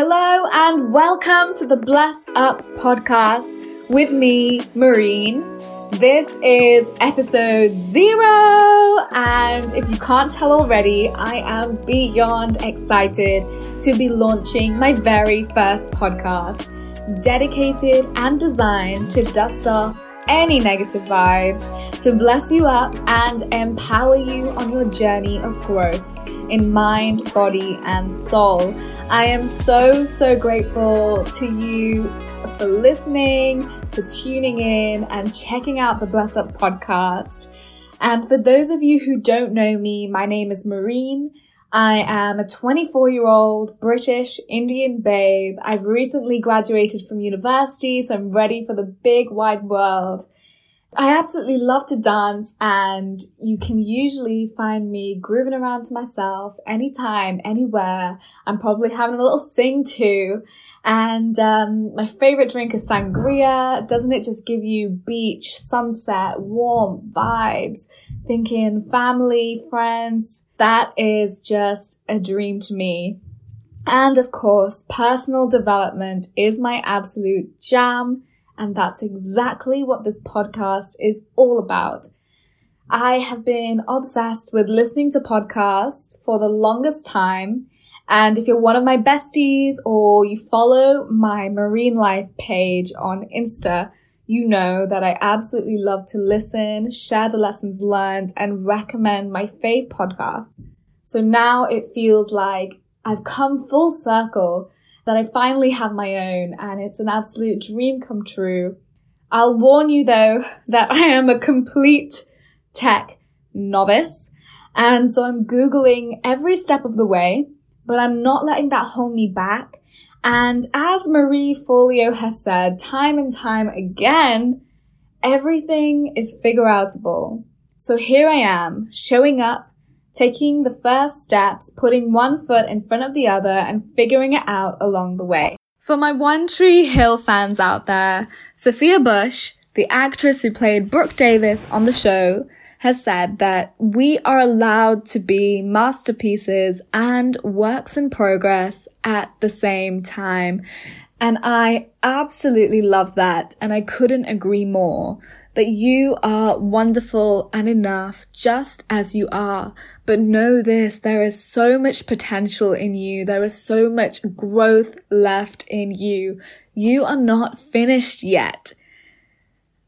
Hello and welcome to the Bless Up podcast with me, Mareen. This is episode zero, and if you can't tell already, I am beyond excited to be launching my very first podcast, dedicated and designed to dust off any negative vibes, to bless you up and empower you on your journey of growth in mind, body, and soul. I am so, so grateful to you for listening, for tuning in, and checking out the Bless Up podcast. And for those of you who don't know me, my name is Mareen. I am a 24 year old British Indian babe. I've recently graduated from university, so I'm ready for the big wide world. I absolutely love to dance and you can usually find me grooving around to myself anytime, anywhere. I'm probably having a little sing too. And um, my favorite drink is sangria. Doesn't it just give you beach, sunset, warm vibes? Thinking family, friends. That is just a dream to me. And of course, personal development is my absolute jam. And that's exactly what this podcast is all about. I have been obsessed with listening to podcasts for the longest time. And if you're one of my besties or you follow my Mareen life page on Insta, you know that I absolutely love to listen, share the lessons learned, and recommend my fave podcasts. So now it feels like I've come full circle that I finally have my own and it's an absolute dream come true. I'll warn you though that I am a complete tech novice. And so I'm Googling every step of the way, but I'm not letting that hold me back. And as Marie Forleo has said time and time again, everything is figure outable. So here I am showing up taking the first steps, putting one foot in front of the other and figuring it out along the way. For my One Tree Hill fans out there, Sophia Bush, the actress who played Brooke Davis on the show, has said that we are allowed to be masterpieces and works in progress at the same time. And I absolutely love that. And I couldn't agree more that you are wonderful and enough just as you are. But know this, there is so much potential in you. There is so much growth left in you. You are not finished yet.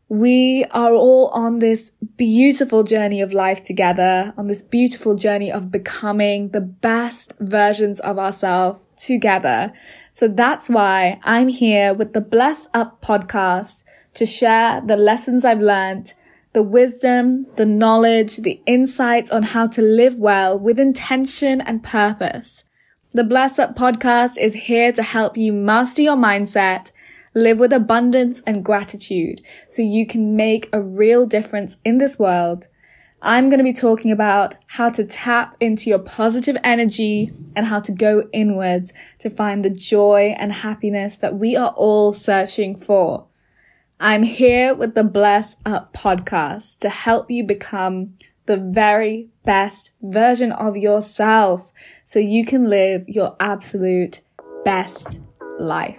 We are all on this beautiful journey of life together, on this beautiful journey of becoming the best versions of ourselves together. So that's why I'm here with the Bless Up podcast to share the lessons I've learned, the wisdom, the knowledge, the insights on how to live well with intention and purpose. The Bless Up podcast is here to help you master your mindset, live with abundance and gratitude so you can make a real difference in this world. I'm going to be talking about how to tap into your positive energy and how to go inwards to find the joy and happiness that we are all searching for. I'm here with the Bless Up podcast to help you become the very best version of yourself so you can live your absolute best life.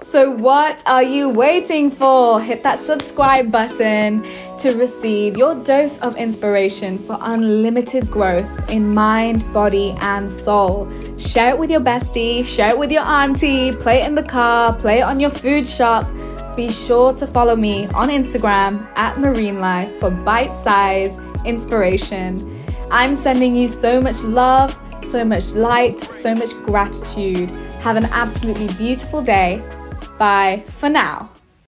So, what are you waiting for? Hit that subscribe button to receive your dose of inspiration for unlimited growth in mind, body, and soul. Share it with your bestie, share it with your auntie, play it in the car, play it on your food shop be sure to follow me on Instagram at Mareen Life for bite size inspiration. I'm sending you so much love, so much light, so much gratitude. Have an absolutely beautiful day. Bye for now.